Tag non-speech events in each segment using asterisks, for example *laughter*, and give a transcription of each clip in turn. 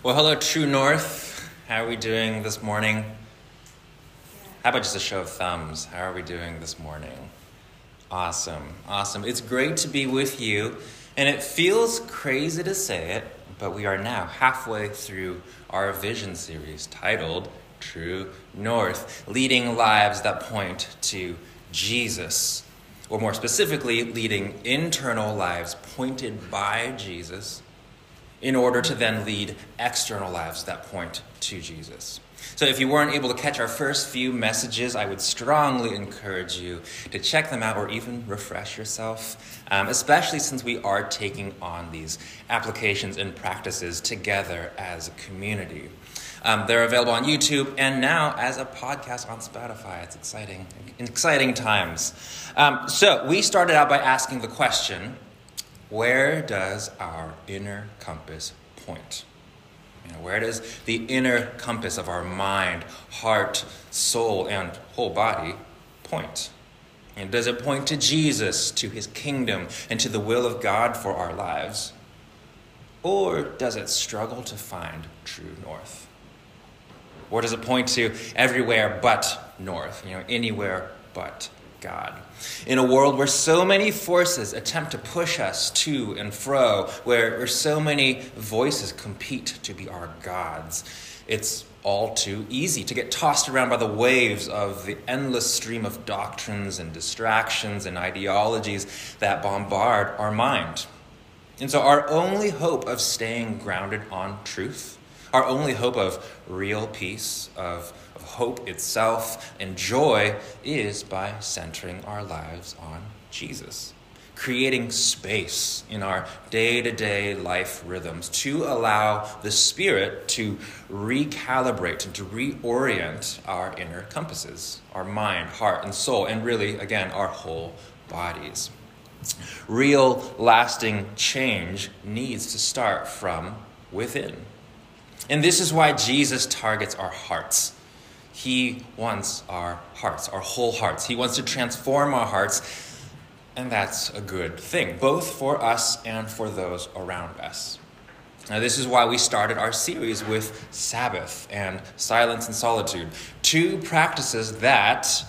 Well, hello, True North. How are we doing this morning? How about just a show of thumbs? How are we doing this morning? Awesome, awesome. It's great to be with you, and it feels crazy to say it, but we are now halfway through our vision series titled True North Leading Lives That Point to Jesus. Or more specifically, leading internal lives pointed by Jesus in order to then lead external lives that point to Jesus. So, if you weren't able to catch our first few messages, I would strongly encourage you to check them out or even refresh yourself, um, especially since we are taking on these applications and practices together as a community. Um, they're available on YouTube and now as a podcast on Spotify. It's exciting, exciting times. Um, so, we started out by asking the question where does our inner compass point? You know, where does the inner compass of our mind, heart, soul, and whole body point? And does it point to Jesus, to his kingdom, and to the will of God for our lives? Or does it struggle to find true north? Or does it point to everywhere but north, you know, anywhere but God. In a world where so many forces attempt to push us to and fro, where, where so many voices compete to be our gods, it's all too easy to get tossed around by the waves of the endless stream of doctrines and distractions and ideologies that bombard our mind. And so, our only hope of staying grounded on truth, our only hope of real peace, of hope itself and joy is by centering our lives on Jesus. Creating space in our day to day life rhythms to allow the Spirit to recalibrate and to reorient our inner compasses, our mind, heart, and soul, and really, again, our whole bodies. Real, lasting change needs to start from within. And this is why Jesus targets our hearts he wants our hearts, our whole hearts. He wants to transform our hearts, and that's a good thing, both for us and for those around us. Now, this is why we started our series with Sabbath and silence and solitude, two practices that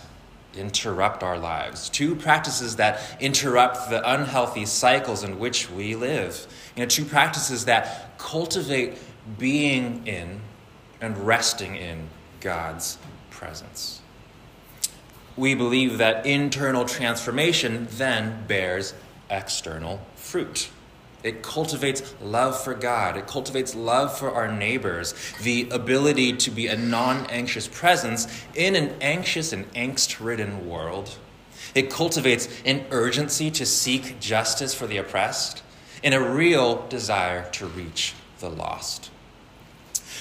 interrupt our lives, two practices that interrupt the unhealthy cycles in which we live, you know, two practices that cultivate being in and resting in God's presence. We believe that internal transformation then bears external fruit. It cultivates love for God. It cultivates love for our neighbors, the ability to be a non anxious presence in an anxious and angst ridden world. It cultivates an urgency to seek justice for the oppressed and a real desire to reach the lost.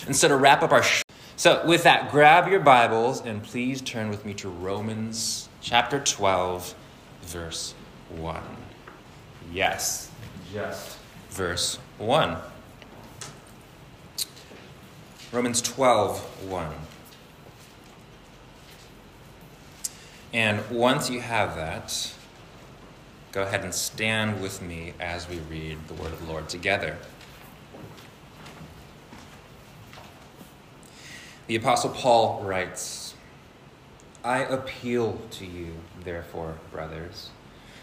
And so, to wrap up our so, with that, grab your Bibles and please turn with me to Romans chapter 12, verse 1. Yes, just verse 1. Romans 12, 1. And once you have that, go ahead and stand with me as we read the word of the Lord together. The Apostle Paul writes I appeal to you, therefore, brothers,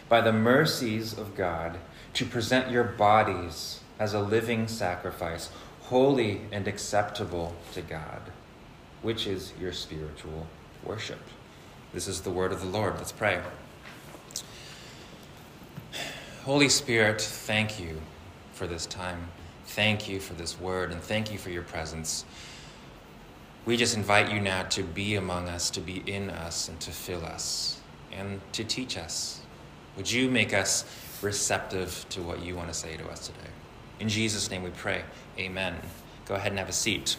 by the mercies of God, to present your bodies as a living sacrifice, holy and acceptable to God, which is your spiritual worship. This is the word of the Lord. Let's pray. Holy Spirit, thank you for this time. Thank you for this word, and thank you for your presence. We just invite you now to be among us, to be in us, and to fill us, and to teach us. Would you make us receptive to what you want to say to us today? In Jesus' name we pray. Amen. Go ahead and have a seat.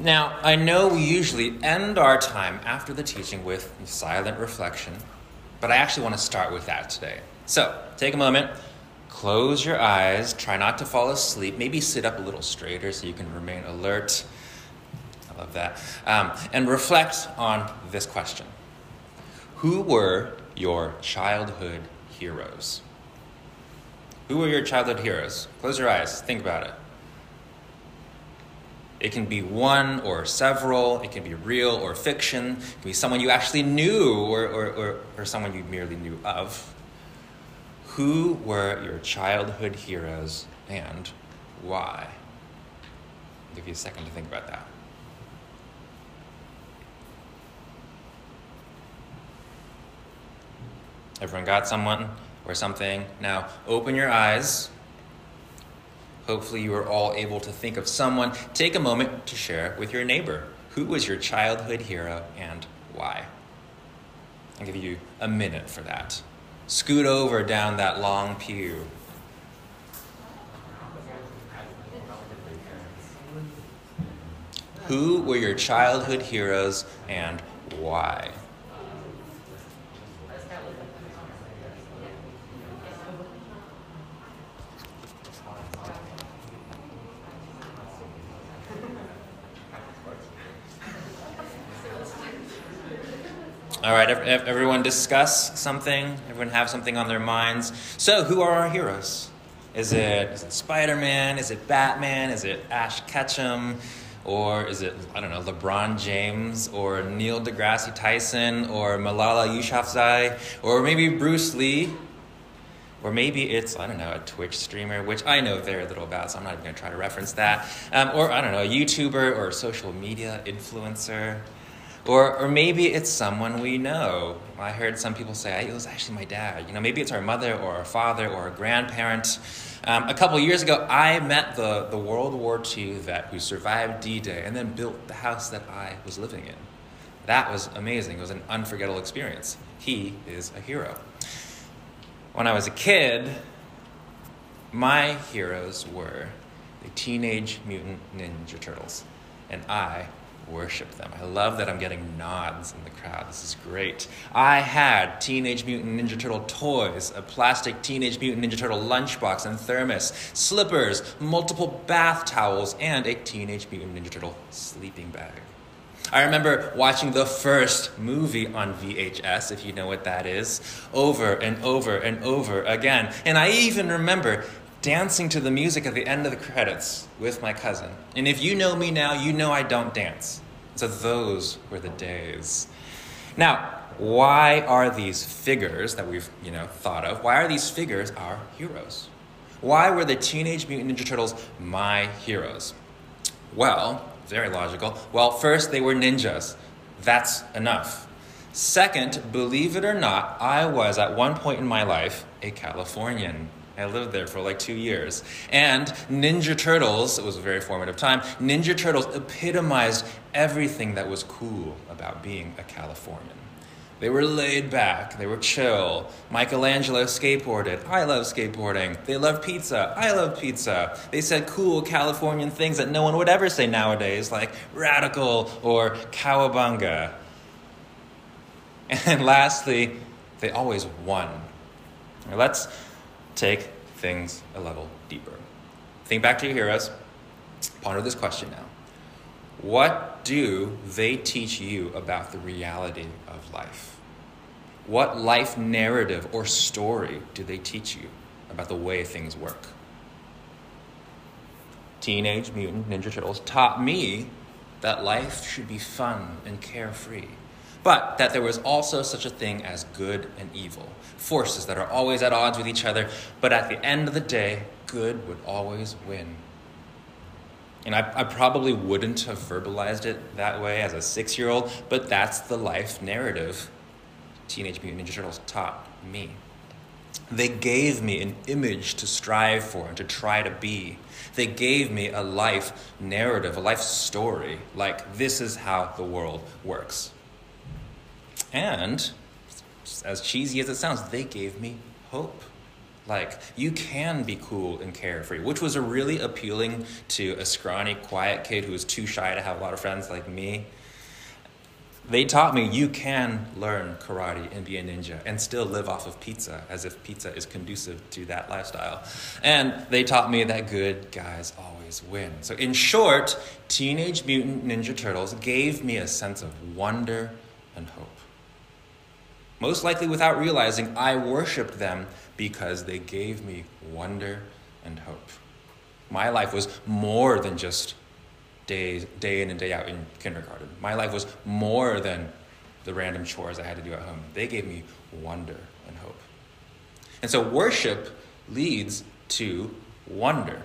Now, I know we usually end our time after the teaching with silent reflection, but I actually want to start with that today. So, take a moment Close your eyes. Try not to fall asleep. Maybe sit up a little straighter so you can remain alert. I love that. Um, and reflect on this question Who were your childhood heroes? Who were your childhood heroes? Close your eyes, think about it. It can be one or several, it can be real or fiction, it can be someone you actually knew or, or, or, or someone you merely knew of. Who were your childhood heroes and why? I'll give you a second to think about that. Everyone got someone or something? Now open your eyes. Hopefully, you are all able to think of someone. Take a moment to share it with your neighbor. Who was your childhood hero and why? I'll give you a minute for that. Scoot over down that long pew. Who were your childhood heroes and why? All right, everyone discuss something. Everyone have something on their minds. So, who are our heroes? Is it, is it Spider Man? Is it Batman? Is it Ash Ketchum? Or is it, I don't know, LeBron James? Or Neil deGrasse Tyson? Or Malala Yousafzai? Or maybe Bruce Lee? Or maybe it's, I don't know, a Twitch streamer, which I know very little about, so I'm not even going to try to reference that. Um, or, I don't know, a YouTuber or a social media influencer. Or, or maybe it's someone we know. I heard some people say, it was actually my dad. You know, maybe it's our mother or our father or a grandparent. Um, a couple years ago, I met the, the World War II vet who survived D Day and then built the house that I was living in. That was amazing. It was an unforgettable experience. He is a hero. When I was a kid, my heroes were the Teenage Mutant Ninja Turtles, and I worship them. I love that I'm getting nods in the crowd. This is great. I had Teenage Mutant Ninja Turtle toys, a plastic Teenage Mutant Ninja Turtle lunchbox and thermos, slippers, multiple bath towels, and a Teenage Mutant Ninja Turtle sleeping bag. I remember watching the first movie on VHS, if you know what that is, over and over and over again. And I even remember dancing to the music at the end of the credits with my cousin. And if you know me now, you know I don't dance. So those were the days. Now, why are these figures that we've, you know, thought of, why are these figures our heroes? Why were the Teenage Mutant Ninja Turtles my heroes? Well, very logical. Well, first, they were ninjas. That's enough. Second, believe it or not, I was at one point in my life a Californian. I lived there for like two years. And Ninja Turtles, it was a very formative time, Ninja Turtles epitomized everything that was cool about being a Californian. They were laid back, they were chill. Michelangelo skateboarded. I love skateboarding. They love pizza. I love pizza. They said cool Californian things that no one would ever say nowadays, like radical or cowabunga. And *laughs* lastly, they always won. Let's take things a level deeper. Think back to your heroes. Ponder this question now. What do they teach you about the reality of life? What life narrative or story do they teach you about the way things work? Teenage Mutant Ninja Turtles taught me that life should be fun and carefree but that there was also such a thing as good and evil, forces that are always at odds with each other, but at the end of the day, good would always win. And I, I probably wouldn't have verbalized it that way as a six year old, but that's the life narrative Teenage Mutant Ninja Turtles taught me. They gave me an image to strive for and to try to be. They gave me a life narrative, a life story, like this is how the world works. And, as cheesy as it sounds, they gave me hope. Like, you can be cool and carefree, which was a really appealing to a scrawny, quiet kid who was too shy to have a lot of friends like me. They taught me you can learn karate and be a ninja and still live off of pizza, as if pizza is conducive to that lifestyle. And they taught me that good guys always win. So, in short, Teenage Mutant Ninja Turtles gave me a sense of wonder and hope. Most likely without realizing, I worshiped them because they gave me wonder and hope. My life was more than just day, day in and day out in kindergarten. My life was more than the random chores I had to do at home. They gave me wonder and hope. And so worship leads to wonder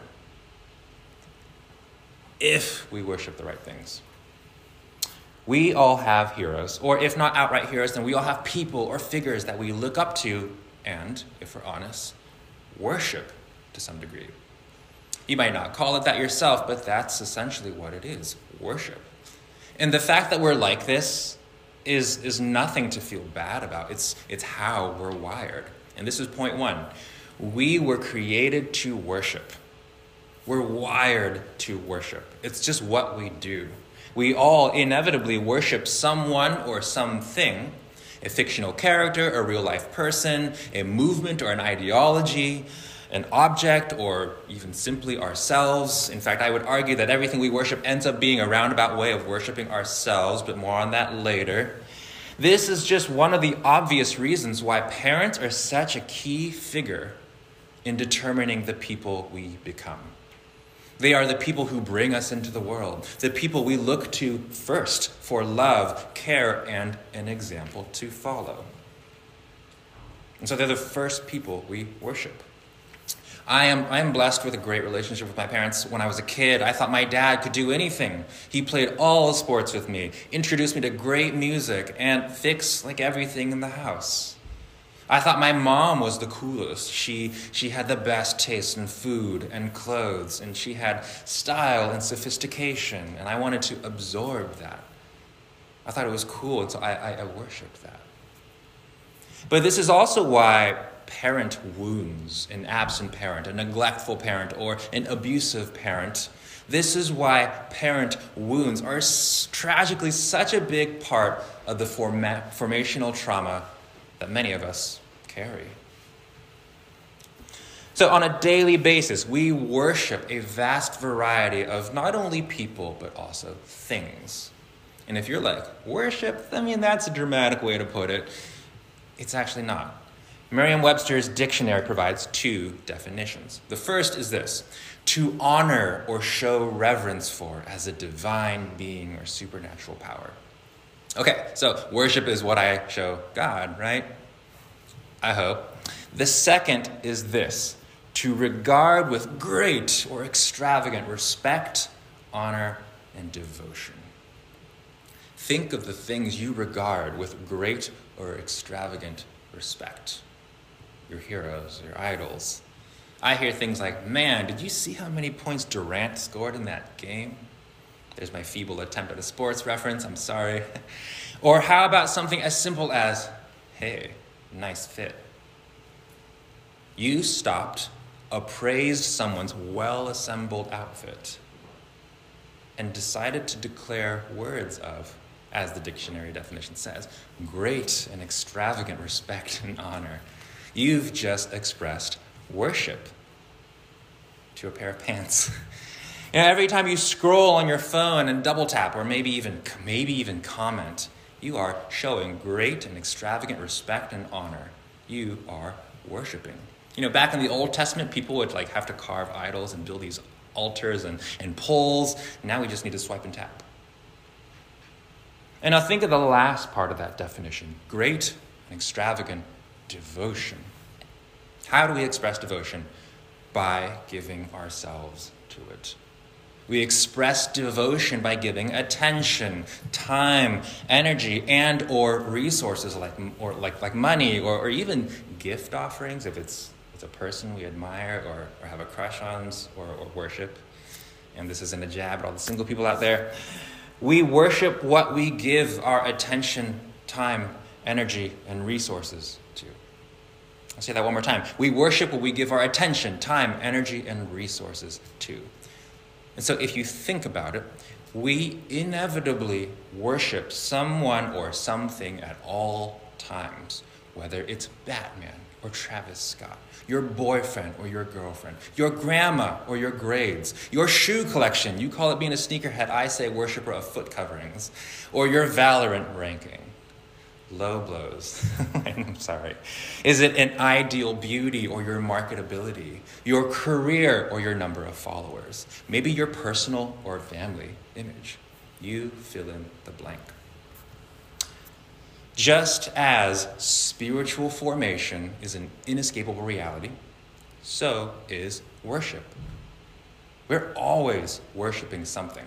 if we worship the right things. We all have heroes, or if not outright heroes, then we all have people or figures that we look up to and, if we're honest, worship to some degree. You might not call it that yourself, but that's essentially what it is worship. And the fact that we're like this is, is nothing to feel bad about. It's, it's how we're wired. And this is point one. We were created to worship. We're wired to worship. It's just what we do. We all inevitably worship someone or something a fictional character, a real life person, a movement or an ideology, an object, or even simply ourselves. In fact, I would argue that everything we worship ends up being a roundabout way of worshiping ourselves, but more on that later. This is just one of the obvious reasons why parents are such a key figure in determining the people we become. They are the people who bring us into the world, the people we look to first for love, care, and an example to follow. And so they're the first people we worship. I am, I am blessed with a great relationship with my parents. When I was a kid, I thought my dad could do anything. He played all sports with me, introduced me to great music, and fixed like everything in the house. I thought my mom was the coolest. She, she had the best taste in food and clothes, and she had style and sophistication, and I wanted to absorb that. I thought it was cool, and so I, I, I worshiped that. But this is also why parent wounds, an absent parent, a neglectful parent, or an abusive parent. This is why parent wounds are tragically such a big part of the forma- formational trauma that many of us carry. So, on a daily basis, we worship a vast variety of not only people, but also things. And if you're like, worship, I mean, that's a dramatic way to put it. It's actually not. Merriam Webster's dictionary provides two definitions. The first is this to honor or show reverence for as a divine being or supernatural power. Okay, so worship is what I show God, right? I hope. The second is this to regard with great or extravagant respect, honor, and devotion. Think of the things you regard with great or extravagant respect your heroes, your idols. I hear things like, man, did you see how many points Durant scored in that game? There's my feeble attempt at a sports reference, I'm sorry. *laughs* or how about something as simple as, hey, nice fit? You stopped, appraised someone's well assembled outfit, and decided to declare words of, as the dictionary definition says, great and extravagant respect and honor. You've just expressed worship to a pair of pants. *laughs* You know, every time you scroll on your phone and double tap, or maybe even maybe even comment, you are showing great and extravagant respect and honor. You are worshiping. You know, back in the Old Testament, people would like have to carve idols and build these altars and, and poles. Now we just need to swipe and tap. And now think of the last part of that definition great and extravagant devotion. How do we express devotion? By giving ourselves to it. We express devotion by giving attention, time, energy, and or resources like, or like, like money or, or even gift offerings if it's, it's a person we admire or, or have a crush on or, or worship. And this isn't a jab at all the single people out there. We worship what we give our attention, time, energy, and resources to. I'll say that one more time. We worship what we give our attention, time, energy, and resources to. And so if you think about it, we inevitably worship someone or something at all times, whether it's Batman or Travis Scott, your boyfriend or your girlfriend, your grandma or your grades, your shoe collection. You call it being a sneakerhead, I say worshiper of foot coverings, or your Valorant ranking. Low blows? *laughs* I'm sorry. Is it an ideal beauty or your marketability, your career or your number of followers? Maybe your personal or family image. You fill in the blank. Just as spiritual formation is an inescapable reality, so is worship. We're always worshiping something.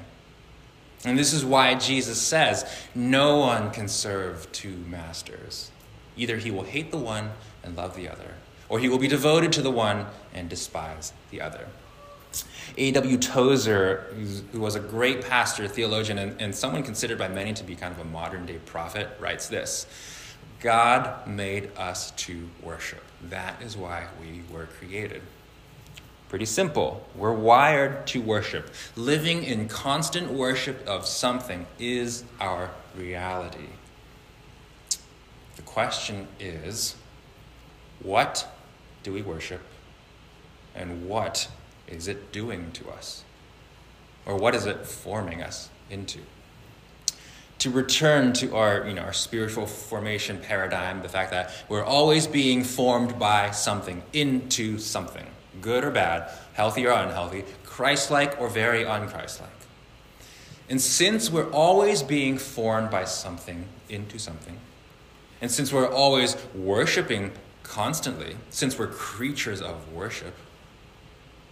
And this is why Jesus says no one can serve two masters. Either he will hate the one and love the other, or he will be devoted to the one and despise the other. A.W. Tozer, who was a great pastor, theologian, and, and someone considered by many to be kind of a modern day prophet, writes this God made us to worship. That is why we were created. Pretty simple. We're wired to worship. Living in constant worship of something is our reality. The question is what do we worship and what is it doing to us? Or what is it forming us into? To return to our, you know, our spiritual formation paradigm, the fact that we're always being formed by something into something good or bad, healthy or unhealthy, Christ like or very unchrist like. And since we're always being formed by something into something, and since we're always worshiping constantly, since we're creatures of worship,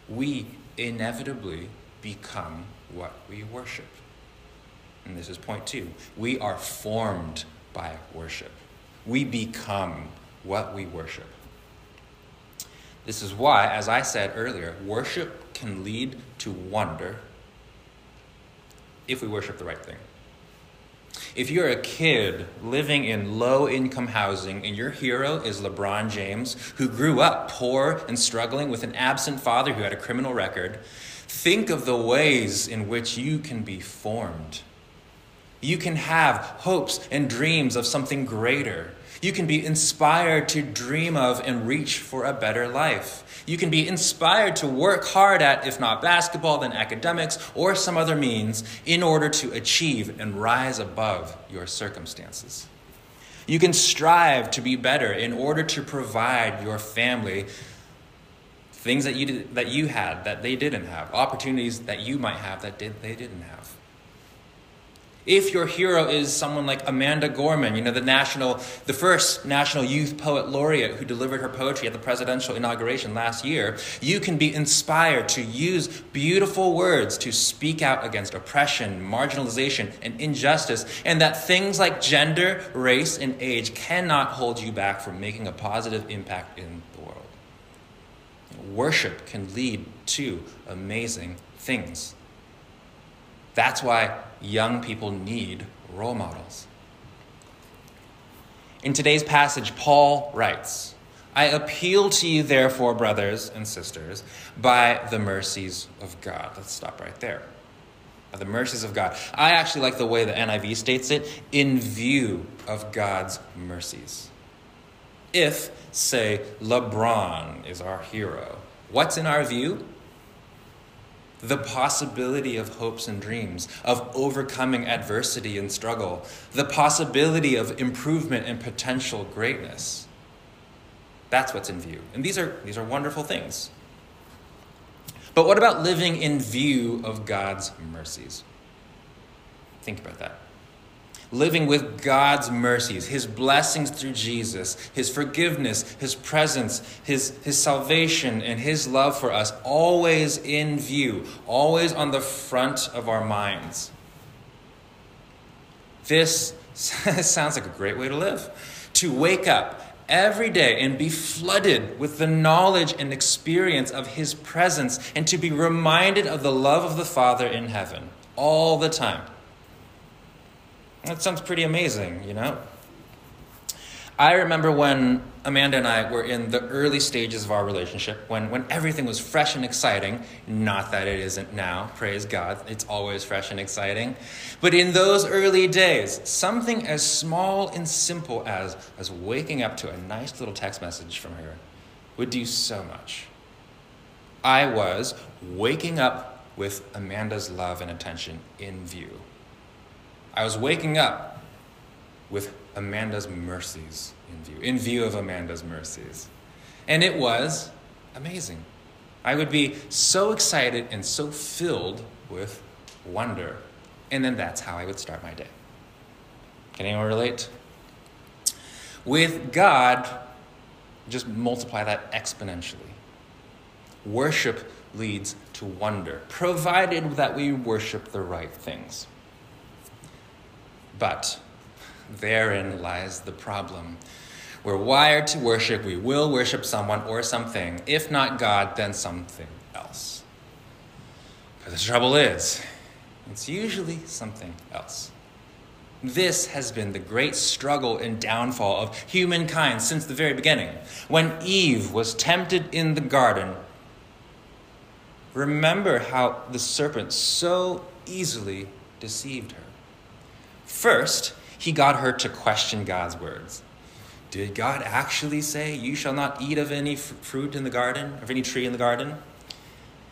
we inevitably become what we worship. And this is point two. We are formed by worship. We become what we worship. This is why, as I said earlier, worship can lead to wonder if we worship the right thing. If you're a kid living in low income housing and your hero is LeBron James, who grew up poor and struggling with an absent father who had a criminal record, think of the ways in which you can be formed. You can have hopes and dreams of something greater. You can be inspired to dream of and reach for a better life. You can be inspired to work hard at, if not basketball, then academics or some other means, in order to achieve and rise above your circumstances. You can strive to be better in order to provide your family things that you, did, that you had that they didn't have, opportunities that you might have that did, they didn't have. If your hero is someone like Amanda Gorman, you know, the national, the first national youth poet laureate who delivered her poetry at the presidential inauguration last year, you can be inspired to use beautiful words to speak out against oppression, marginalization, and injustice, and that things like gender, race, and age cannot hold you back from making a positive impact in the world. Worship can lead to amazing things. That's why young people need role models. In today's passage, Paul writes, I appeal to you, therefore, brothers and sisters, by the mercies of God. Let's stop right there. By the mercies of God. I actually like the way the NIV states it in view of God's mercies. If, say, LeBron is our hero, what's in our view? The possibility of hopes and dreams, of overcoming adversity and struggle, the possibility of improvement and potential greatness. That's what's in view. And these are, these are wonderful things. But what about living in view of God's mercies? Think about that living with God's mercies, His blessings through Jesus, His forgiveness, His presence, His, His salvation, and His love for us, always in view, always on the front of our minds. This *laughs* sounds like a great way to live. To wake up every day and be flooded with the knowledge and experience of His presence, and to be reminded of the love of the Father in heaven all the time. That sounds pretty amazing, you know? I remember when Amanda and I were in the early stages of our relationship, when, when everything was fresh and exciting. Not that it isn't now, praise God, it's always fresh and exciting. But in those early days, something as small and simple as, as waking up to a nice little text message from her would do so much. I was waking up with Amanda's love and attention in view. I was waking up with Amanda's mercies in view, in view of Amanda's mercies. And it was amazing. I would be so excited and so filled with wonder. And then that's how I would start my day. Can anyone relate? With God, just multiply that exponentially. Worship leads to wonder, provided that we worship the right things. But therein lies the problem. We're wired to worship, we will worship someone or something. If not God, then something else. But the trouble is, it's usually something else. This has been the great struggle and downfall of humankind since the very beginning. When Eve was tempted in the garden, remember how the serpent so easily deceived her. First, he got her to question God's words. Did God actually say, You shall not eat of any fruit in the garden, of any tree in the garden?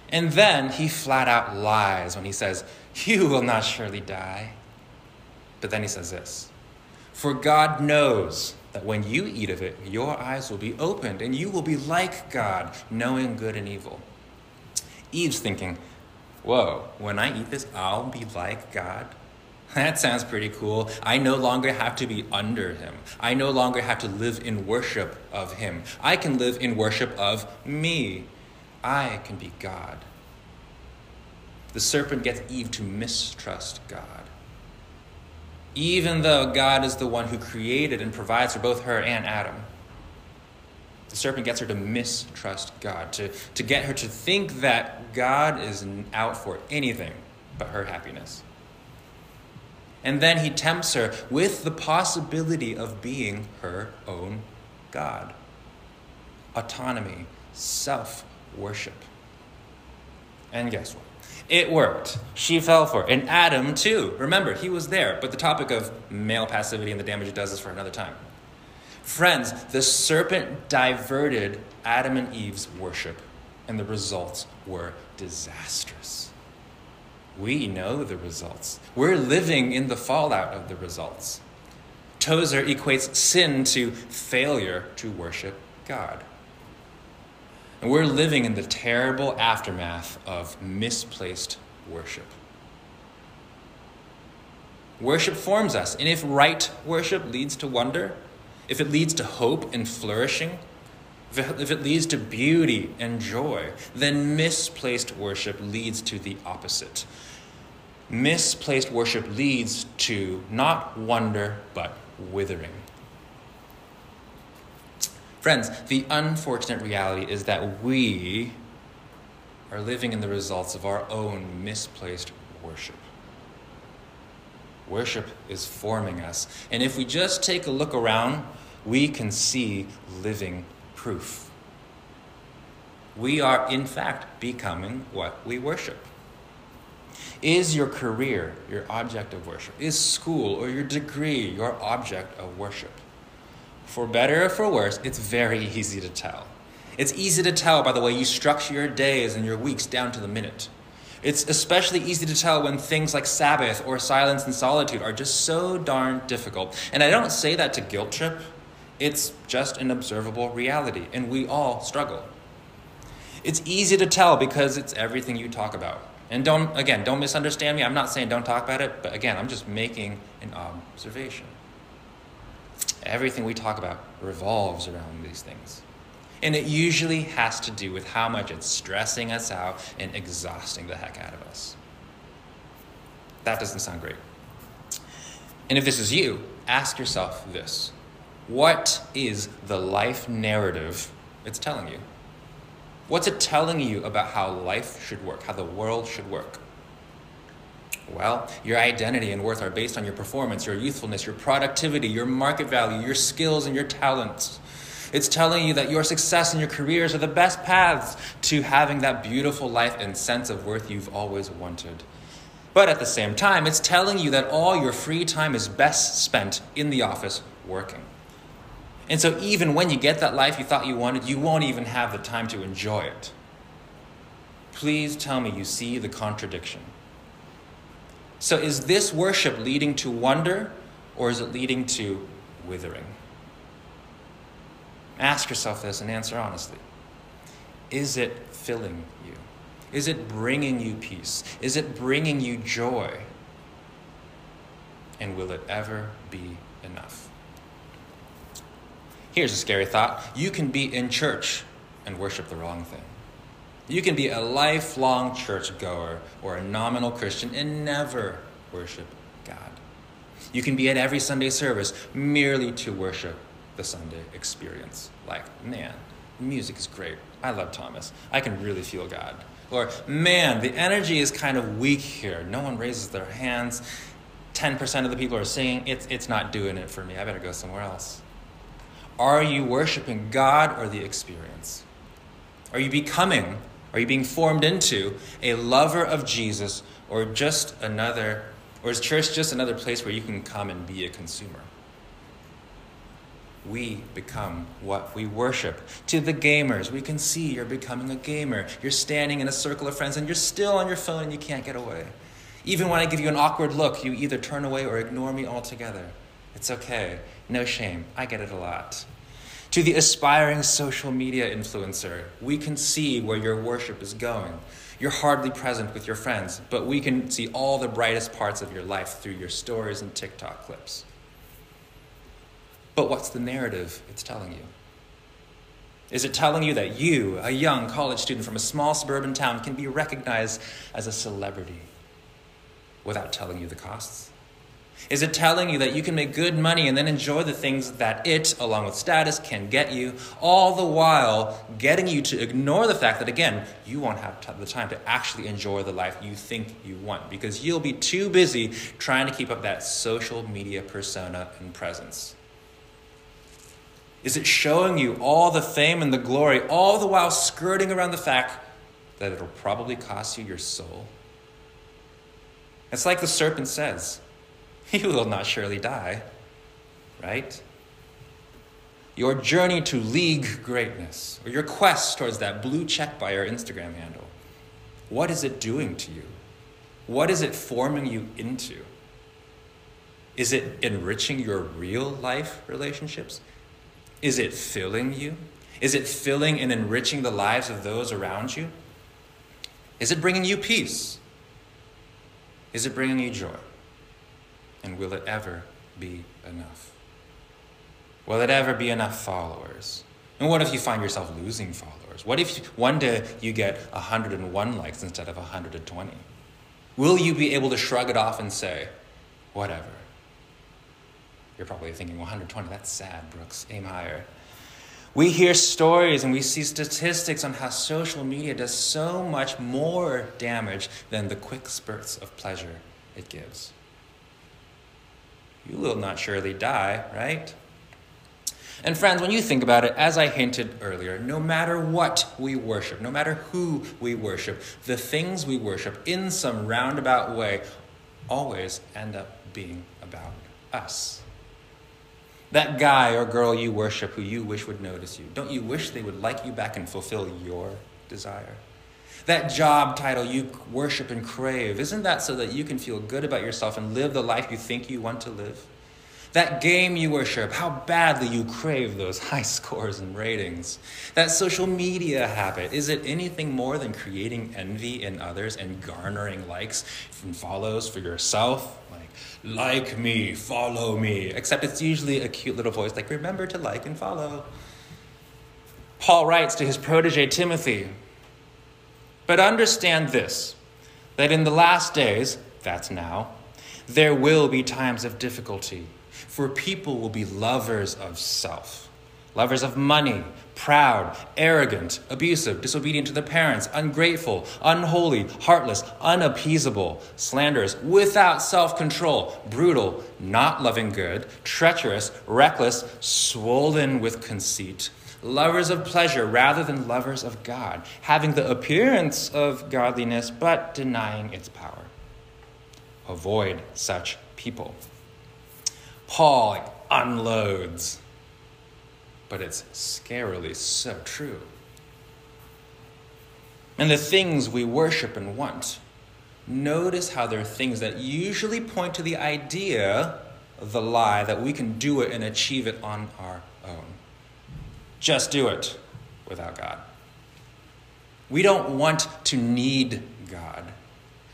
And then he flat out lies when he says, You will not surely die. But then he says this For God knows that when you eat of it, your eyes will be opened, and you will be like God, knowing good and evil. Eve's thinking, Whoa, when I eat this, I'll be like God? *laughs* That sounds pretty cool. I no longer have to be under him. I no longer have to live in worship of him. I can live in worship of me. I can be God. The serpent gets Eve to mistrust God even though God is the one who created and provides for both her and Adam. The serpent gets her to mistrust God, to, to get her to think that God is out for anything but her happiness. And then he tempts her with the possibility of being her own God. Autonomy, self worship. And guess what? It worked. She fell for it. And Adam, too. Remember, he was there. But the topic of male passivity and the damage it does is for another time. Friends, the serpent diverted Adam and Eve's worship, and the results were disastrous. We know the results. We're living in the fallout of the results. Tozer equates sin to failure to worship God. And we're living in the terrible aftermath of misplaced worship. Worship forms us, and if right worship leads to wonder, if it leads to hope and flourishing, if it, leads to beauty and joy, then misplaced worship leads to the opposite. Misplaced worship leads to not wonder, but withering. Friends, the unfortunate reality is that we are living in the results of our own misplaced worship. Worship is forming us. And if we just take a look around, we can see living proof. We are, in fact, becoming what we worship. Is your career your object of worship? Is school or your degree your object of worship? For better or for worse, it's very easy to tell. It's easy to tell by the way you structure your days and your weeks down to the minute. It's especially easy to tell when things like Sabbath or silence and solitude are just so darn difficult. And I don't say that to guilt trip, it's just an observable reality, and we all struggle. It's easy to tell because it's everything you talk about. And don't, again, don't misunderstand me. I'm not saying don't talk about it, but again, I'm just making an observation. Everything we talk about revolves around these things. And it usually has to do with how much it's stressing us out and exhausting the heck out of us. That doesn't sound great. And if this is you, ask yourself this What is the life narrative it's telling you? What's it telling you about how life should work, how the world should work? Well, your identity and worth are based on your performance, your youthfulness, your productivity, your market value, your skills, and your talents. It's telling you that your success and your careers are the best paths to having that beautiful life and sense of worth you've always wanted. But at the same time, it's telling you that all your free time is best spent in the office working. And so, even when you get that life you thought you wanted, you won't even have the time to enjoy it. Please tell me you see the contradiction. So, is this worship leading to wonder or is it leading to withering? Ask yourself this and answer honestly. Is it filling you? Is it bringing you peace? Is it bringing you joy? And will it ever be? Here's a scary thought you can be in church and worship the wrong thing. You can be a lifelong churchgoer or a nominal Christian and never worship God. You can be at every Sunday service merely to worship the Sunday experience. Like, man, music is great. I love Thomas. I can really feel God. Or, man, the energy is kind of weak here. No one raises their hands. 10% of the people are singing. It's, it's not doing it for me. I better go somewhere else. Are you worshiping God or the experience? Are you becoming, are you being formed into a lover of Jesus or just another, or is church just another place where you can come and be a consumer? we become what we worship. To the gamers, we can see you're becoming a gamer. You're standing in a circle of friends and you're still on your phone and you can't get away. Even when I give you an awkward look, you either turn away or ignore me altogether. It's okay. No shame. I get it a lot. To the aspiring social media influencer, we can see where your worship is going. You're hardly present with your friends, but we can see all the brightest parts of your life through your stories and TikTok clips. But what's the narrative it's telling you? Is it telling you that you, a young college student from a small suburban town, can be recognized as a celebrity without telling you the costs? Is it telling you that you can make good money and then enjoy the things that it, along with status, can get you, all the while getting you to ignore the fact that, again, you won't have the time to actually enjoy the life you think you want because you'll be too busy trying to keep up that social media persona and presence? Is it showing you all the fame and the glory, all the while skirting around the fact that it'll probably cost you your soul? It's like the serpent says *laughs* you will not surely die, right? Your journey to league greatness, or your quest towards that blue check by your Instagram handle, what is it doing to you? What is it forming you into? Is it enriching your real life relationships? Is it filling you? Is it filling and enriching the lives of those around you? Is it bringing you peace? Is it bringing you joy? And will it ever be enough? Will it ever be enough followers? And what if you find yourself losing followers? What if one day you get 101 likes instead of 120? Will you be able to shrug it off and say, whatever? You're probably thinking, 120, that's sad, Brooks. Aim higher. We hear stories and we see statistics on how social media does so much more damage than the quick spurts of pleasure it gives. You will not surely die, right? And friends, when you think about it, as I hinted earlier, no matter what we worship, no matter who we worship, the things we worship in some roundabout way always end up being about us. That guy or girl you worship who you wish would notice you, don't you wish they would like you back and fulfill your desire? That job title you worship and crave, isn't that so that you can feel good about yourself and live the life you think you want to live? That game you worship, how badly you crave those *laughs* high scores and ratings. That social media habit, is it anything more than creating envy in others and garnering likes and follows for yourself? like like me, follow me. Except it's usually a cute little voice like, remember to like and follow. Paul writes to his protege Timothy, but understand this, that in the last days, that's now, there will be times of difficulty, for people will be lovers of self lovers of money, proud, arrogant, abusive, disobedient to their parents, ungrateful, unholy, heartless, unappeasable, slanderous, without self control, brutal, not loving good, treacherous, reckless, swollen with conceit, lovers of pleasure rather than lovers of God, having the appearance of godliness but denying its power. Avoid such people. Paul unloads but it's scarily so true. And the things we worship and want, notice how they're things that usually point to the idea the lie that we can do it and achieve it on our own. Just do it without God. We don't want to need God.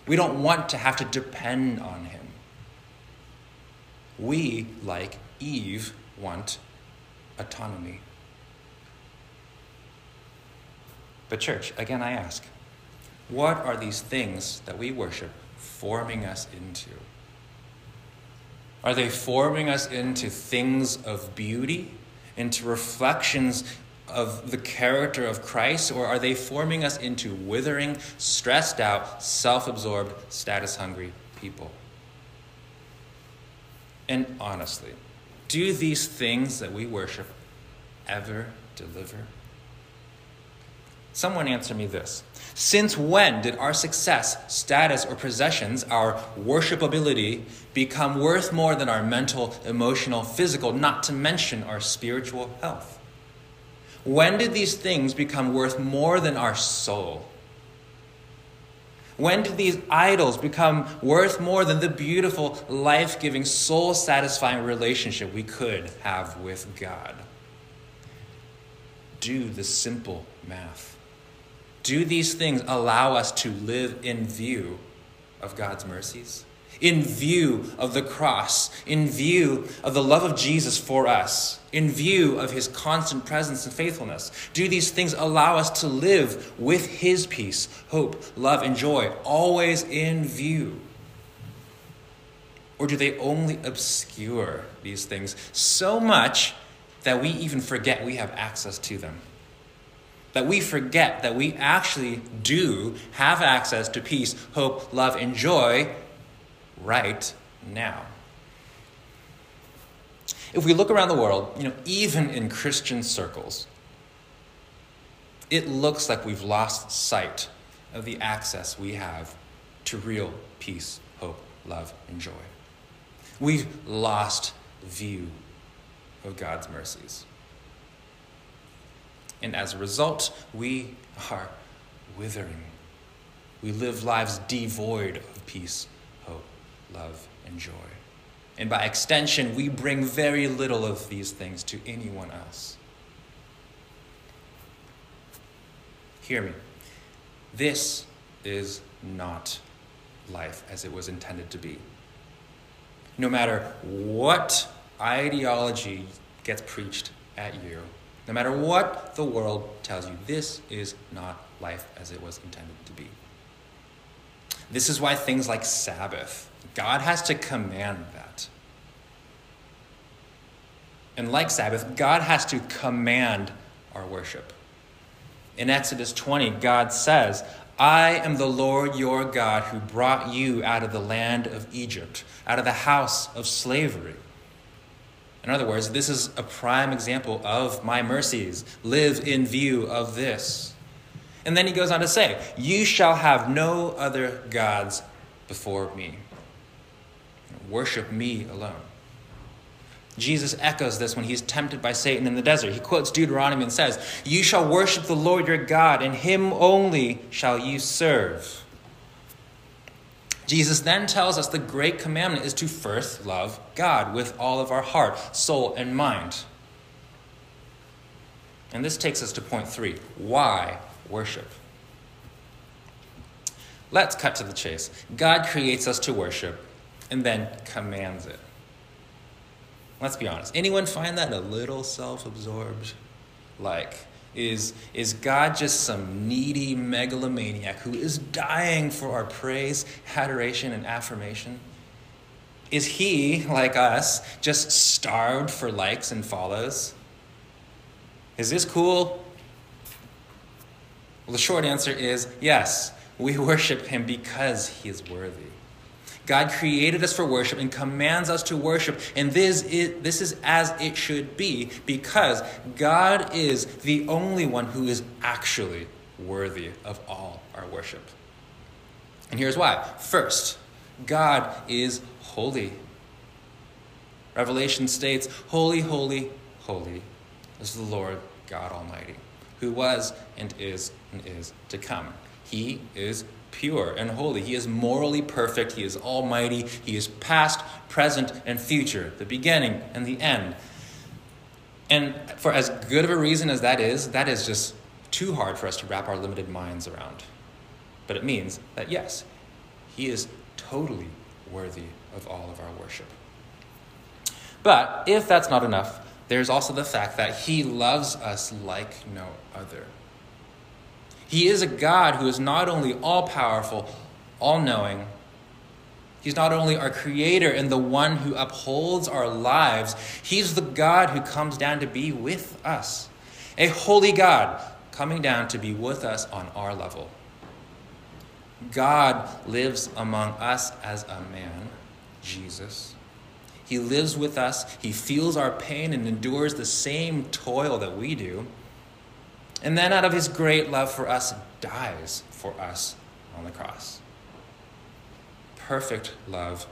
We don't want to have to depend on Him. We, like Eve, want autonomy. But, church, again, I ask, what are these things that we worship forming us into? Are they forming us into things of beauty, into reflections of the character of Christ, or are they forming us into withering, stressed out, self absorbed, status hungry people? And honestly, do these things that we worship ever deliver? Someone answer me this. Since when did our success, status, or possessions, our worshipability, become worth more than our mental, emotional, physical, not to mention our spiritual health? When did these things become worth more than our soul? When did these idols become worth more than the beautiful, life giving, soul satisfying relationship we could have with God? Do the simple math. Do these things allow us to live in view of God's mercies? In view of the cross, in view of the love of Jesus for us, in view of his constant presence and faithfulness? Do these things allow us to live with his peace, hope, love, and joy always in view? Or do they only obscure these things so much that we even forget we have access to them? That we forget that we actually do have access to peace, hope, love, and joy right now. If we look around the world, you know, even in Christian circles, it looks like we've lost sight of the access we have to real peace, hope, love, and joy. We've lost view of God's mercies. And as a result, we are withering. We live lives devoid of peace, hope, love, and joy. And by extension, we bring very little of these things to anyone else. Hear me. This is not life as it was intended to be. No matter what ideology gets preached at you, no matter what the world tells you, this is not life as it was intended to be. This is why things like Sabbath, God has to command that. And like Sabbath, God has to command our worship. In Exodus 20, God says, I am the Lord your God who brought you out of the land of Egypt, out of the house of slavery. In other words, this is a prime example of my mercies. Live in view of this. And then he goes on to say, You shall have no other gods before me. Worship me alone. Jesus echoes this when he's tempted by Satan in the desert. He quotes Deuteronomy and says, You shall worship the Lord your God, and him only shall you serve. Jesus then tells us the great commandment is to first love God with all of our heart, soul, and mind. And this takes us to point three why worship? Let's cut to the chase. God creates us to worship and then commands it. Let's be honest. Anyone find that a little self absorbed? Like, is, is God just some needy megalomaniac who is dying for our praise, adoration, and affirmation? Is he, like us, just starved for likes and follows? Is this cool? Well, the short answer is yes. We *laughs* worship him because he is worthy. God created us for worship and commands us to worship, and this is, this is as it should be because God is the only one who is actually worthy of all our worship. And here's why. First, God is holy. Revelation states, Holy, holy, holy is the Lord God Almighty, who was and is and is to come. He is pure and holy. He is morally perfect. He is almighty. He is past, present, and future, the beginning and the end. And for as good of a reason as that is, that is just too hard for us to wrap our limited minds around. But it means that yes, He is totally worthy of all of our worship. But if that's not enough, there's also the fact that He loves us like no other. He is a God who is not only all powerful, all knowing, He's not only our creator and the one who upholds our lives, He's the God who comes down to be with us. A holy God coming down to be with us on our level. God lives among us as a man, Jesus. He lives with us, He feels our pain and endures the same toil that we do and then out of his great love for us, dies for us on the cross. Perfect love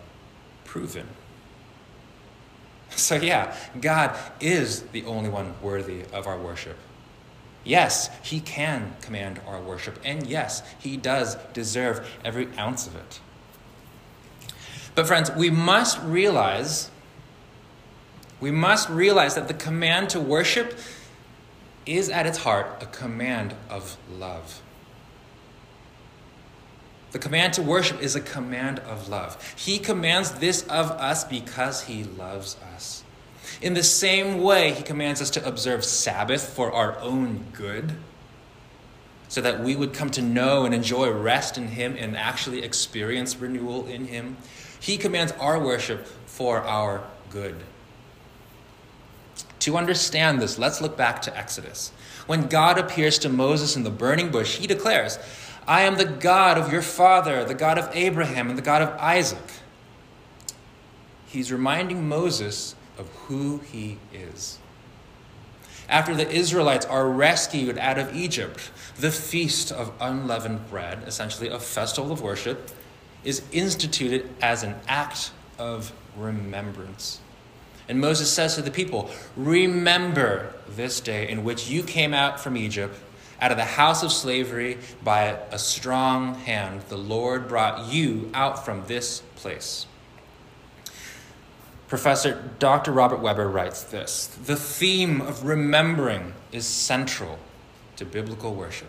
proven. *laughs* So, yeah, God is the only one worthy of our worship. Yes, he can command our worship, and yes, he does deserve every ounce of it. But, friends, we must realize, we must realize that the command to worship is at its heart a command of love. The command to worship is a command of love. He commands this of us because he loves us. In the same way, he commands us to observe Sabbath for our own good, so that we would come to know and enjoy rest in him and actually experience renewal in him. He commands our worship for our good. To understand this, let's look back to Exodus. When God appears to Moses in the burning bush, he declares, I am the God of your father, the God of Abraham, and the God of Isaac. He's reminding Moses of who he is. After the Israelites are rescued out of Egypt, the feast of unleavened bread, essentially a festival of worship, is instituted as an act of remembrance. And Moses says to the people, Remember this day in which you came out from Egypt, out of the house of slavery, by a strong hand. The Lord brought you out from this place. Professor Dr. Robert Webber writes this The theme of remembering is central to biblical worship.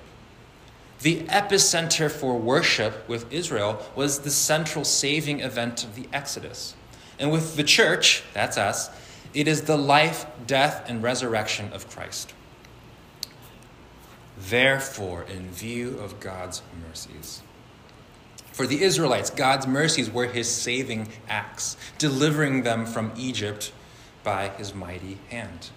The epicenter for worship with Israel was the central saving event of the Exodus. And with the church, that's us, it is the life, death, and resurrection of Christ. Therefore, in view of God's mercies, for the Israelites, God's mercies were his saving acts, delivering them from Egypt by his mighty hand.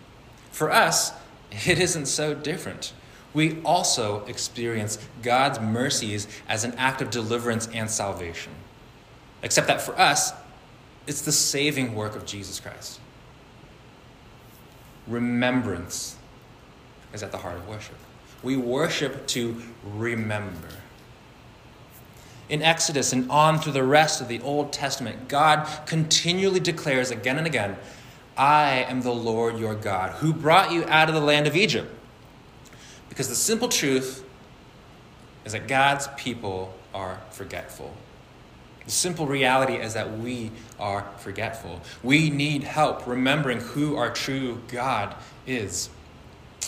For us, it isn't so different. We also experience God's mercies as an act of deliverance and salvation. Except that for us, it's the saving work of Jesus Christ. Remembrance is at the heart of worship. We worship to remember. In Exodus and on through the rest of the Old Testament, God continually declares again and again, I am the Lord your God, who brought you out of the land of Egypt. Because the simple truth is that God's people are forgetful. The simple reality is that we are forgetful. We need help remembering who our true God is.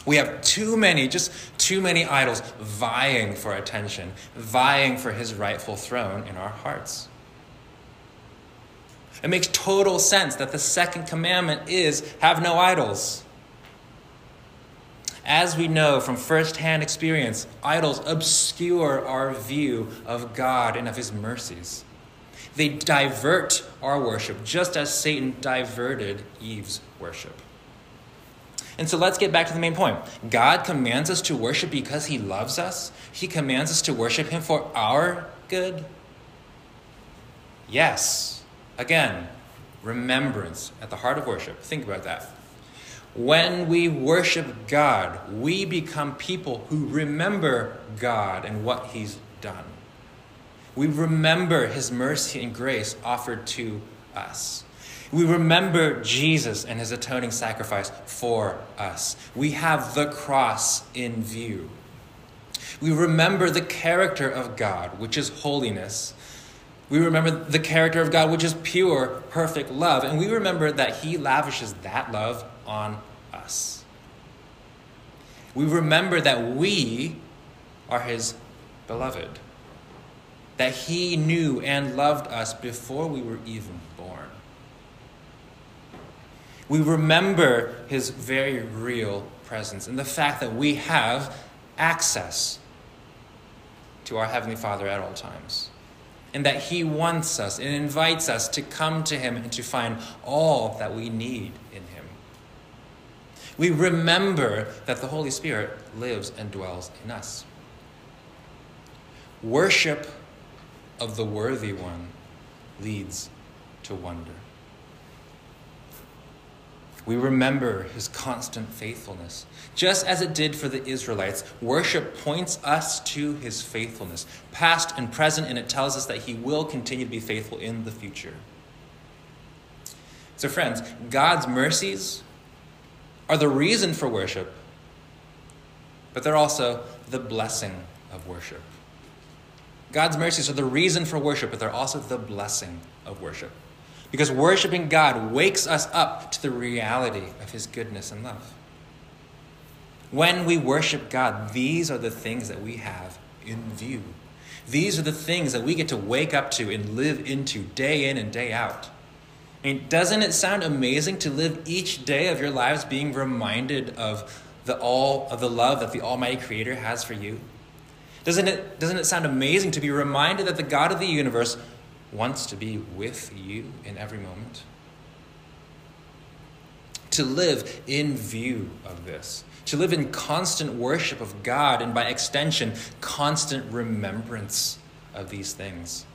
We have too many, just too many idols vying for attention, vying for his rightful throne in our hearts. It makes total sense that the second commandment is have no idols. As we know from firsthand experience, idols obscure our view of God and of his mercies. They divert our worship, just as Satan diverted Eve's worship. And so let's get back to the main point. God commands us to worship because he loves us. He commands us to worship him for our good. Yes. Again, remembrance at the heart of worship. Think about that. When we worship God, we become people who remember God and what he's done. We remember his mercy and grace offered to us. We remember Jesus and his atoning sacrifice for us. We have the cross in view. We remember the character of God, which is holiness. We remember the character of God, which is pure, perfect love. And we remember that He lavishes that love on us. We remember that we are His beloved, that He knew and loved us before we were even born. We remember His very real presence and the fact that we have access to our Heavenly Father at all times. And that He wants us and invites us to come to Him and to find all that we need in Him. We remember that the Holy Spirit lives and dwells in us. Worship of the worthy one leads to wonder. We remember his constant faithfulness. Just as it did for the Israelites, worship points us to his faithfulness, past and present, and it tells us that he will continue to be faithful in the future. So, friends, God's mercies are the reason for worship, but they're also the blessing of worship. God's mercies are the reason for worship, but they're also the blessing of worship. Because worshiping God wakes us up to the reality of His goodness and love. When we worship God, these are the things that we have in view. These are the things that we get to wake up to and live into day in and day out. I mean, doesn't it sound amazing to live each day of your lives being reminded of the all of the love that the Almighty Creator has for you? Doesn't it, doesn't it sound amazing to be reminded that the God of the universe wants to be with you in every moment. To live in view of this, to live in constant worship of God, and by extension, constant remembrance of these things.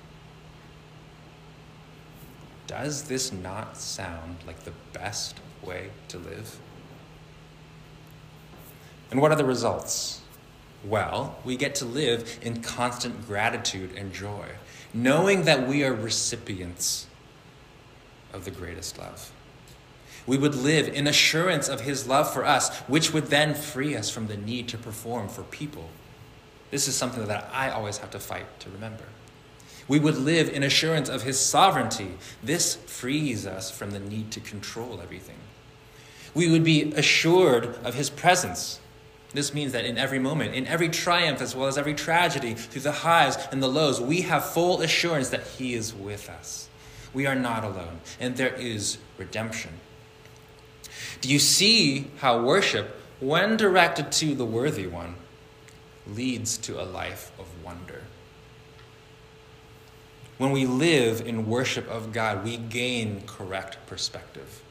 Does this not sound like the best way to live? And what are the results? Well, we get to live in constant gratitude and joy knowing that we are recipients of the greatest love. We would live in assurance of his love for us, which would then free us from the need to perform for people. This is something that I always have to fight to remember. We would live in assurance of his sovereignty. This frees us from the need to control everything. We would be assured of his presence, this means that in every moment, in every triumph as well as every tragedy, through the highs and the lows, we have full assurance that He is with us. We are not alone, and there is redemption. Do you see how worship, when directed to the worthy one, leads to a life of wonder? When we live in worship of God, we gain correct perspective.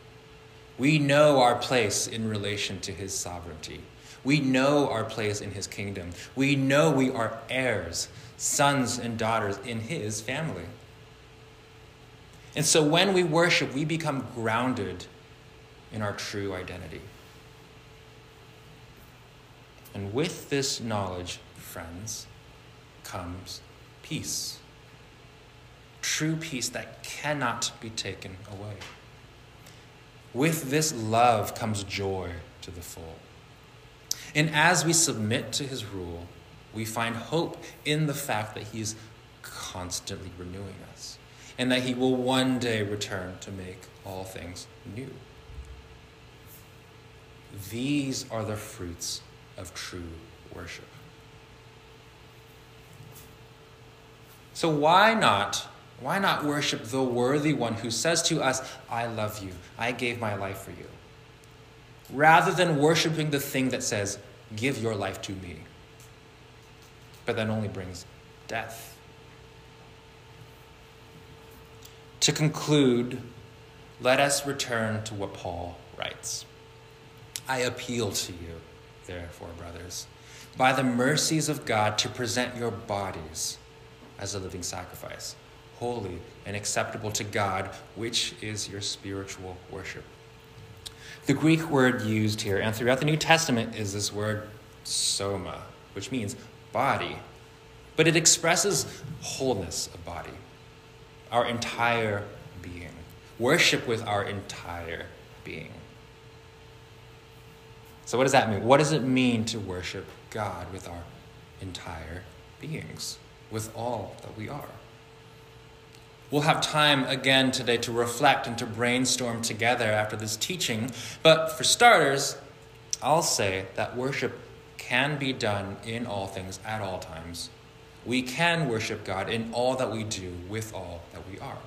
We know our place in relation to His sovereignty. We know our place in his kingdom. We know we are heirs, sons and daughters in his family. And so when we worship, we become grounded in our true identity. And with this knowledge, friends, comes peace. True peace that cannot be taken away. With this love comes joy to the full. And as we submit to his rule, we find hope in the fact that he's constantly renewing us and that he will one day return to make all things new. These are the fruits of true worship. So why not why not worship the worthy one who says to us, I love you. I gave my life for you rather than worshiping the thing that says, Give your life to me. But that only brings death. To conclude, let us return to what Paul writes. I appeal to you, therefore, brothers, by the mercies of God, to present your bodies as a living sacrifice, holy and acceptable to God, which is your spiritual worship. The Greek word used here and throughout the New Testament is this word soma, which means body. But it expresses wholeness of body, our entire being. Worship with our entire being. So, what does that mean? What does it mean to worship God with our entire beings with all that we are. We'll have time again today to reflect and to brainstorm together after this teaching. But for starters, I'll say that worship can be done in all things at all times. We can worship God in all that we do with all that we are.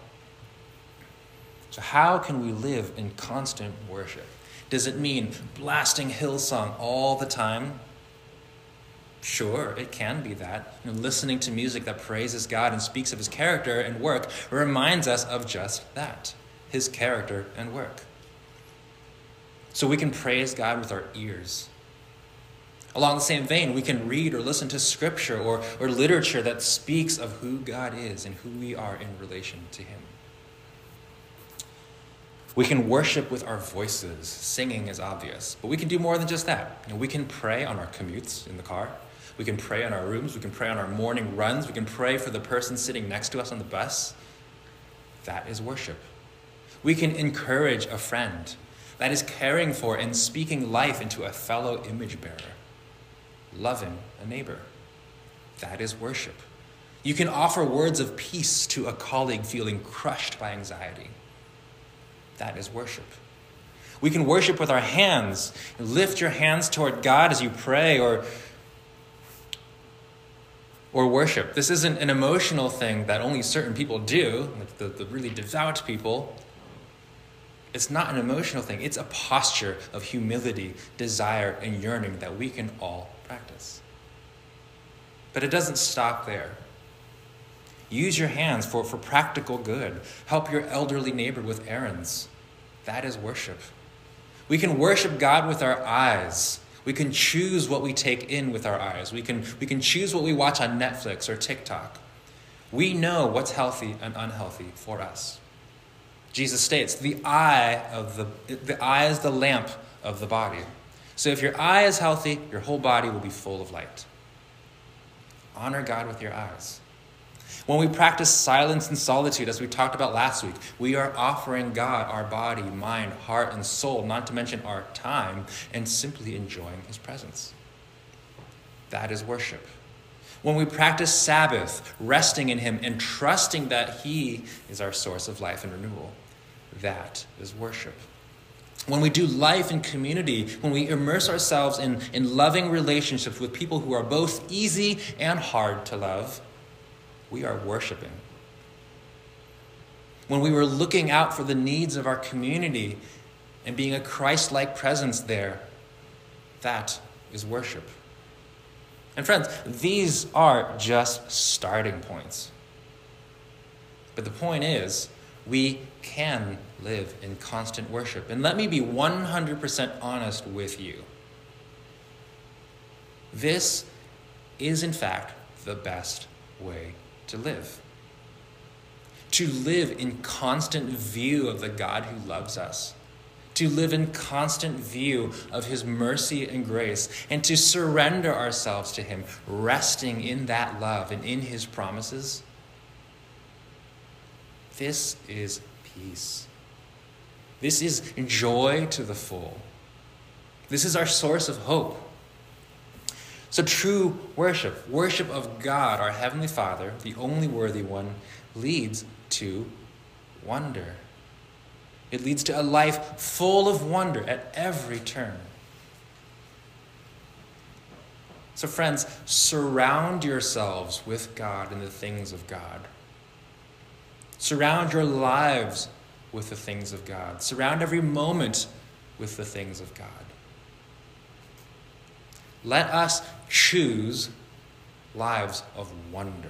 So, how can we live in constant worship? Does it mean blasting Hillsong all the time? Sure, it can be that. You know, listening to music that praises God and speaks of his character and work reminds us of just that his character and work. So we can praise God with our ears. Along the same vein, we can read or listen to scripture or, or literature that speaks of who God is and who we are in relation to him. We can worship with our voices. Singing is obvious, but we can do more than just that. You know, we can pray on our commutes in the car. We can pray in our rooms. We can pray on our morning runs. We can pray for the person sitting next to us on the bus. That is worship. We can encourage a friend. That is caring for and speaking life into a fellow image bearer. Loving a neighbor. That is worship. You can offer words of peace to a colleague feeling crushed by anxiety. That is worship. We can worship with our hands. Lift your hands toward God as you pray or or worship. This isn't an emotional thing that only certain people do, like the, the really devout people. It's not an emotional thing, it's a posture of humility, desire, and yearning that we can all practice. But it doesn't stop there. Use your hands for, for practical good. Help your elderly neighbor with errands. That is worship. We can worship God with our eyes. We can choose what we take in with our eyes. We can, we can choose what we watch on Netflix or TikTok. We know what's healthy and unhealthy for us. Jesus states, the eye of the the eye is the lamp of the body. So if your eye is healthy, your whole body will be full of light. Honor God with your eyes. When we practice silence and solitude, as we talked about last week, we are offering God our body, mind, heart, and soul, not to mention our time, and simply enjoying His presence. That is worship. When we practice Sabbath, resting in Him and trusting that He is our source of life and renewal, that is worship. When we do life in community, when we immerse ourselves in, in loving relationships with people who are both easy and hard to love, we are worshiping. When we were looking out for the needs of our community and being a Christ like presence there, that is worship. And friends, these are just starting points. But the point is, we can live in constant worship. And let me be 100% honest with you. This is, in fact, the best way to live. To live in constant view of the God who loves us. To live in constant view of his mercy and grace, and to surrender ourselves to him, resting in that love and in his promises. This is peace. This is joy to the full. This is our source of hope. So, true worship, worship of God, our Heavenly Father, the only worthy one, leads to wonder. It leads to a life full of wonder at every turn. So, friends, surround yourselves with God and the things of God. Surround your lives with the things of God. Surround every moment with the things of God. Let us choose lives of wonder.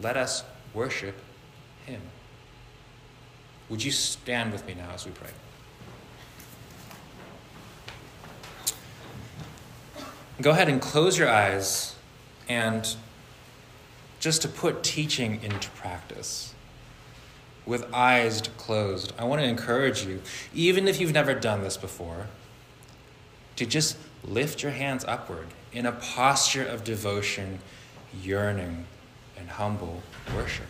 Let us worship Him. Would you stand with me now as we pray? Go ahead and close your eyes and just to put teaching into practice with eyes closed, I want to encourage you, even if you've never done this before, to just lift your hands upward in a posture of devotion, yearning, and humble worship.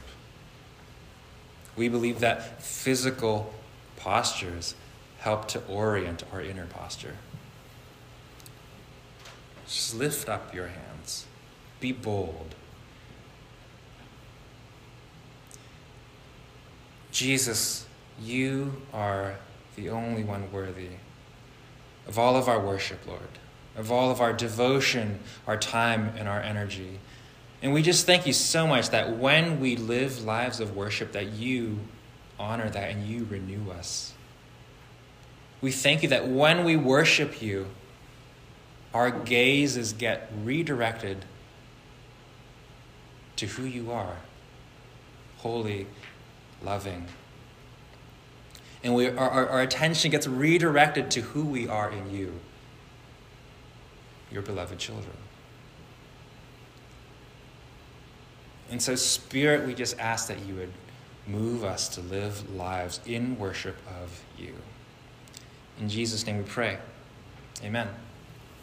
We believe that physical postures help to orient our inner posture. Just lift up your hands. Be bold. Jesus, you are the only one worthy of all of our worship, Lord, of all of our devotion, our time, and our energy. And we just thank you so much that when we live lives of worship, that you honor that and you renew us. We thank you that when we worship you, our gazes get redirected to who you are holy, loving. And we, our, our attention gets redirected to who we are in you, your beloved children. And so, Spirit, we just ask that you would move us to live lives in worship of you. In Jesus' name we pray. Amen.